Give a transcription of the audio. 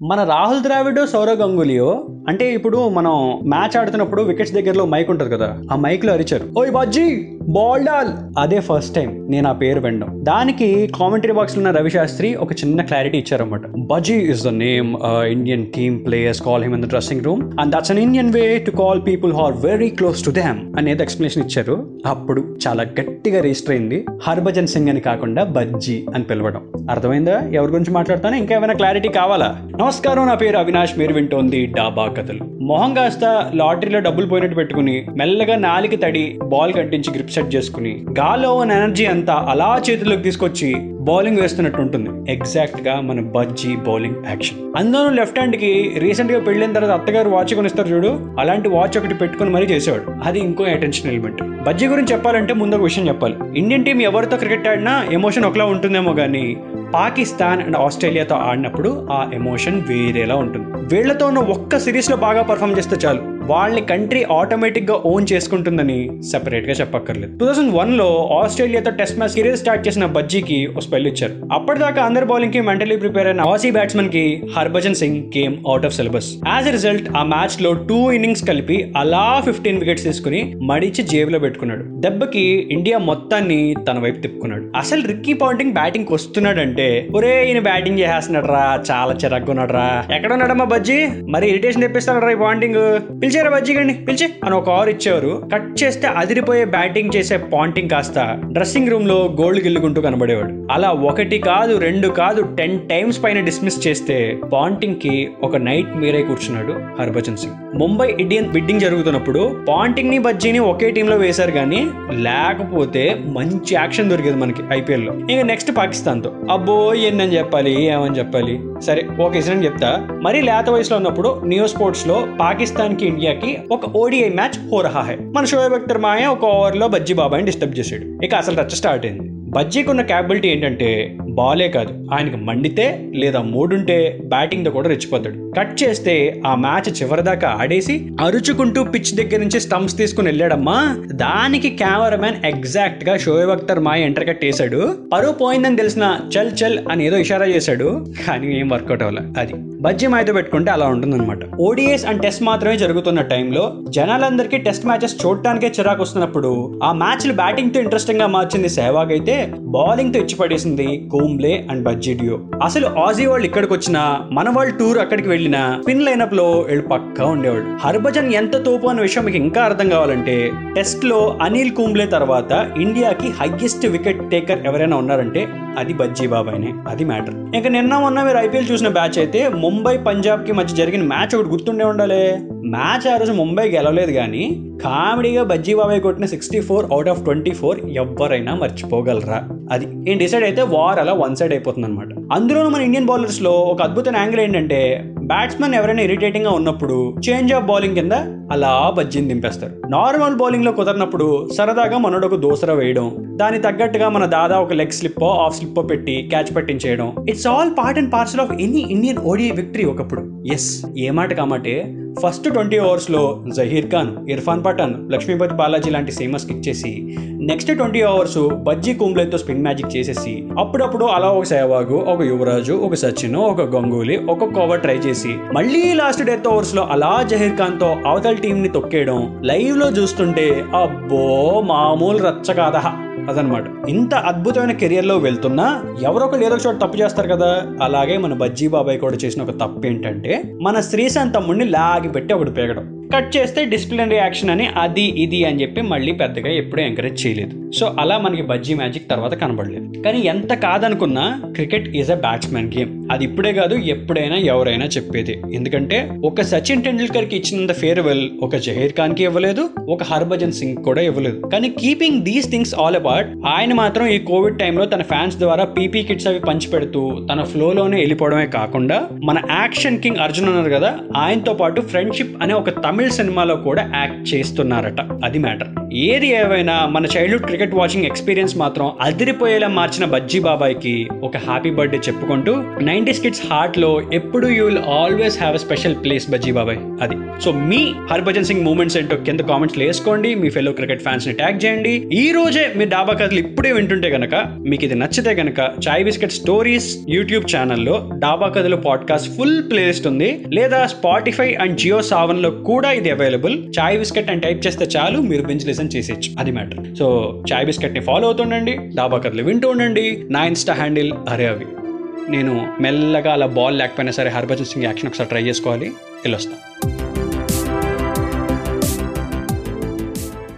మన రాహుల్ ద్రావిడ్ సౌరవ్ గంగులియో అంటే ఇప్పుడు మనం మ్యాచ్ ఆడుతున్నప్పుడు వికెట్స్ దగ్గరలో మైక్ ఉంటుంది కదా ఆ మైక్లో అరిచారు. ఓయ్ బాజీ బాల్ డాల్ అదే ఫస్ట్ టైం నేను ఆ పేరు వినడం. దానికి కామెంటరీ బాక్స్లో ఉన్న రవిశాస్త్రి ఒక చిన్న clarity ఇచ్చారన్నమాట. Bhajji is the name Indian team players call him in the dressing room and that's an Indian way to call people who are very close to them అనేది ఎక్స్ప్లెనేషన్ ఇచ్చారు. అప్పుడు చాలా గట్టిగా రిజిస్టర్ అయింది హర్భజన్ సింగ్ అని కాకుండా బజ్జీ అని పిలవడం. అర్థమైందా? ఎవరి గురించి మాట్లాడతాను? ఇంకా ఏమైనా క్లారిటీ కావాలా? నమస్కారం నా పేరు అవినాష్ మీరు వింటోంది డాబా కథలు. మొహం కాస్త లాటరీలో డబ్బులు పోయినట్టు పెట్టుకుని మెల్లగా నాలికి తడి బాల్ కట్టించి గ్రిప్స్ సెట్ చేసుకుని గాల్లో ఉన్న ఎనర్జీ అంతా అలా చేతిలోకి తీసుకొచ్చి బౌలింగ్ వేస్తున్నట్టు ఉంటుంది. ఎగ్జాక్ట్గా మన బజ్జీ బౌలింగ్ యాక్షన్. అందులోనూ లెఫ్ట్ హ్యాండ్కి రీసెంట్గా పెళ్ళిన తర్వాత అత్తగారు వాచ్ కొనిస్తారు చూడు అలాంటి వాచ్ ఒకటి పెట్టుకుని మరీ చేసేవాడు. అది ఇంకో అటెన్షన్ ఎలిమెంట్. బజ్జీ గురించి చెప్పాలంటే ముందు ఒక విషయం చెప్పాలి. ఇండియన్ టీం ఎవరితో క్రికెట్ ఆడినా ఎమోషన్ ఒకలా ఉంటుందేమో కానీ పాకిస్తాన్ అండ్ ఆస్ట్రేలియాతో ఆడినప్పుడు ఆ ఎమోషన్ వేరేలా ఉంటుంది. వీళ్ళతో ఉన్న ఒక్క సిరీస్లో బాగా పర్ఫామ్ చేస్తే చాలు. వాళ్ళని కంట్రీ ఆటోమేటిక్గా ఓన్ చేసుకుంటుందని సెపరేట్గా చెప్పక్కర్లేదు. టూ థౌసండ్ వన్లో ఆస్ట్రేలియాతో టెస్ట్ మ్యాచ్ సిరీస్ స్టార్ట్ చేసిన బజ్జీకి ఓ స్పెల్ ఇచ్చారు. అప్పటిదాకా అందరి బౌలింగ్కి మెంటలీ ప్రిపేర్ అయిన Aussie బ్యాట్స్మెన్కి Harbhajan Singh came out of syllabus as a result ఆ మ్యాచ్లో టూ ఇన్నింగ్స్ కలిపి అలా ఫిఫ్టీన్ వికెట్స్ తీసుకుని మడిచి జేబులో పెట్టుకున్నాడు. దెబ్బకి ఇండియా మొత్తాన్ని తన వైపు తిప్పుకున్నాడు. అసలు రిక్కీ పాయింటింగ్ బ్యాటింగ్ వస్తున్నాడంటే ఒరే ఈయన బ్యాటింగ్ చేసేస్తున్నాడు రా చాలా చిరాగ్గా ఉన్నాడు రా ఎక్కడ ఉన్నాడమ్మా బజ్జీ? మరి ఇరిటేషన్ తెప్పిస్తాడు రా ఈ పాయింటింగ్ పిలిచారా బజ్జిగండి పిలిచి? అని ఒక ఓవర్ ఇచ్చేవారు. కట్ చేస్తే అదిరిపోయే బ్యాటింగ్ చేసే పాయింటింగ్ కాస్త డ్రెస్సింగ్ రూమ్లో గోల్డ్ గిల్లుకుంటూ కనబడేవాడు. అలా ఒకటి కాదు రెండు కాదు టెన్ టైమ్స్ పైన డిస్మిస్ చేస్తే పాయింటింగ్కి ఒక నైట్ మీరే కూర్చున్నాడు హర్భజన్ సింగ్. ముంబై ఇండియన్ బిడ్డింగ్ జరుగుతున్నప్పుడు పాయింటింగ్ని బజ్జీని ఒకే టీమ్లో వేశారు కానీ లేకపోతే మంచి యాక్షన్ దొరికేది మనకి ఐపీఎల్లో ఇంకా నెక్స్ట్ పాకిస్తాన్తో అబ్బో ఏంటని చెప్పాలి ఏమని చెప్పాలి? సరే ఓకే ఇన్సిడెంట్ చెప్తా. మరీ లేత వయసులో ఉన్నప్పుడు నియో స్పోర్ట్స్లో పాకిస్తాన్కి ఇండియాకి ఒక ఓడిఐ మ్యాచ్ హో రహా హై. మన షోయబ్ అఖ్తర్ మాయ ఒక ఓవర్లో బజ్జీ బాబాయ్ని డిస్టర్బ్ చేశాడు. ఇక అసలు రచ్చ స్టార్ట్ అయింది. బజ్జీకి ఉన్న క్యాపబిలిటీ ఏంటంటే బాలే కాదు. ఆయనకు మండితే లేదా మూడుంటే బ్యాటింగ్తో కూడా రెచ్చిపోతాడు. కట్ చేస్తే ఆ మ్యాచ్ చివరిదాకా ఆడేసి అరుచుకుంటూ పిచ్ దగ్గర నుంచి స్టంప్స్ తీసుకుని వెళ్ళాడమ్మా. దానికి కెమెరామ్యాన్ ఎగ్జాక్ట్గా షోయబ్ అఖ్తర్ మాయ ఎంటర్ కట్ వేశాడు పరువు పోయిందని తెలిసిన చల్ చల్ అని ఏదో ఇషారా చేశాడు. కానీ ఏం వర్కౌట్ అవ్వలే. అది బజ్జీ మాయతో పెట్టుకుంటే అలా ఉంటుందన్నమాట. ఓడిఎస్ అండ్ టెస్ట్ మాత్రమే జరుగుతున్న టైంలో జనాలందరికీ టెస్ట్ మ్యాచెస్ చూడటానికే చిరాకు వస్తున్నప్పుడు ఆ మ్యాచ్లు బ్యాటింగ్తో ఇంట్రెస్టింగ్గా మార్చింది సెహ్వాగ్ అయితే బౌలింగ్తో ఇచ్చి పడేసింది బూమ్లే అండ్ బజ్జీడియో. అసలు ఆజీ వాళ్ళు ఇక్కడికి వచ్చినా మన వాళ్ళు టూర్ అక్కడికి వెళ్ళినా స్పిన్ లైనప్లో వీళ్ళు పక్కా ఉండేవాడు హర్భజన్ ఎంత తోపు అనే విషయం మీకు ఇంకా అర్థం కావాలంటే టెస్ట్లో అనిల్ కుంబ్లే తర్వాత ఇండియాకి హైయెస్ట్ వికెట్ టేకర్ ఎవరైనా ఉన్నారంటే అది బజ్జీ బాబాయ్నే. అది మ్యాటర్. ఇంకా నిన్న మొన్న మీరు ఐపీఎల్ చూసిన బ్యాచ్ అయితే ముంబై పంజాబ్కి మధ్య జరిగిన మ్యాచ్ ఒకటి గుర్తుండే ఉండాలి. మ్యాచ్ ఆ రోజు ముంబై గెలవలేదు కానీ కామెడీగా బజ్జీ బాబాయ్ కొట్టిన sixty four out of twenty four ఎవరైనా మర్చిపోగలరా? అది ఏం డిసైడ్ అయితే వార్ అలా వన్ సైడ్ అయిపోతుంది అనమాట అందులోనూ మన ఇండియన్ బౌలర్స్లో ఒక అద్భుతమైన యాంగిల్ ఏంటంటే బ్యాట్స్మెన్ ఎవరైనా ఇరిటేటింగ్గా ఉన్నప్పుడు చేంజ్ ఆఫ్ బౌలింగ్ కింద అలా బజ్జీని దింపేస్తారు. నార్మల్ బౌలింగ్లో కుదరినప్పుడు సరదాగా మనోడొక ఒక దోసర వేయడం దాని తగ్గట్టుగా మన దాదా ఒక లెగ్ స్లిప్పో ఆఫ్ స్లిప్పో పెట్టి catch పట్టించేయడం it's all part and parcel of any Indian ODI victory ఒకప్పుడు. ఎస్ ఏ మాట కామాటే ఫస్ట్ ట్వంటీ ఓవర్స్లో జహీర్ ఖాన్ ఇర్ఫాన్ పఠాన్ లక్ష్మీపతి బాలాజీ లాంటి సేమస్ కిక్ చేసి నెక్స్ట్ ట్వంటీ అవర్స్ బజ్జీ కుంబ్లేతో స్పిన్ మ్యాజిక్ చేసేసి అప్పుడప్పుడు అలా ఒక సేవాగు ఒక యువరాజు ఒక సచిన్ ఒక గంగూలీ ఒక కోవర్ ట్రై చేసి మళ్ళీ లాస్ట్ డెత్ ఓవర్స్లో అలా జహీర్ ఖాన్తో అవతల టీం ని తొక్కేయడం లైవ్లో చూస్తుంటే అబ్బో మామూలు రచ్చ కాదా అదనమాట ఇంత అద్భుతమైన కెరియర్లో వెళ్తున్నా ఎవరొకరు ఏదో ఒక చోట తప్పు చేస్తారు కదా. అలాగే మన బజ్జీ బాబాయ్ కూడా చేసిన ఒక తప్పు ఏంటంటే మన శ్రీశాంత్ తమ్ముడిని లాగి పెట్టి ఒకటి పేగడం. కట్ చేస్తే డిసిప్లిన్ రియాక్షన్ అని అది ఇది అని చెప్పి మళ్ళీ పెద్దగా ఎప్పుడూ ఎంకరేజ్ చేయలేదు. సో అలా మనకి బజ్జీ మ్యాజిక్ తర్వాత కనబడలేదు. కానీ ఎంత కాదనుకున్నా cricket is a batsmen game అది ఇప్పుడే కాదు ఎప్పుడైనా ఎవరైనా చెప్పేది. ఎందుకంటే ఒక సచిన్ టెండూల్కర్కి ఇచ్చినంత ఫేర్వెల్ ఒక జహీర్ ఖాన్కి ఇవ్వలేదు ఒక హర్భజన్ సింగ్ కూడా ఇవ్వలేదు. కానీ keeping these things all about ఆయన మాత్రం ఈ కోవిడ్ టైంలో తన ఫ్యాన్స్ ద్వారా పీపీ కిట్స్ అవి పంచి పెడుతూ తన ఫ్లోలోనే వెళ్ళిపోవడమే కాకుండా మన యాక్షన్ కింగ్ అర్జున్ ఉన్నారు కదా ఆయనతో పాటు ఫ్రెండ్షిప్ అనే ఒక తమిళ సినిమాలో కూడా యాక్ట్ చేస్తున్నారట. అది మ్యాటర్. ఏది ఏవైనా మన చైల్డ్హుడ్ క్రికెట్ వాచింగ్ ఎక్స్పీరియన్స్ మాత్రం అదిరిపోయేలా మార్చిన బజ్జీ బాబాయ్కి ఒక హ్యాపీ బర్త్డే చెప్పుకుంటూ నైన్టీస్ కిడ్స్ హార్ట్లో ఎప్పుడు you will always have a special place Bhajji బాబాయ్. అది. సో మీ హర్భజన్ సింగ్ మూమెంట్స్ ఏంటో కింద కామెంట్స్ వేసుకోండి. మీ ఫెలో క్రికెట్ ఫ్యాన్స్ని ట్యాగ్ చేయండి. ఈ రోజే మీ డాబా కథలు ఇప్పుడే వింటుంటే గనక మీకు ఇది నచ్చితే గనక చాయ్ బిస్కెట్ స్టోరీస్ యూట్యూబ్ ఛానల్లో డాబా కథలు పాడ్కాస్ట్ ఫుల్ ప్లేలిస్ట్ ఉంది. లేదా స్పాటిఫై అండ్ జియో సావన్లో కూడా ఇది అవైలబుల్ చాయ్ బిస్కెట్ అని టైప్ చేస్తే చాలు మీరు బెంచ్ కంపారిజన్ చేసేయచ్చు. అది మ్యాటర్. సో చాయ్ బిస్కెట్ని ఫాలో అవుతుండండి డాబా కథలు వింటూ ఉండండి. నా ఇన్స్టా హ్యాండిల్ అరే అవి. నేను మెల్లగా అలా బాల్ లేకపోయినా సరే హర్భజన్ సింగ్ యాక్షన్ ఒకసారి ట్రై చేసుకోవాలి. వెళ్ళొస్తాను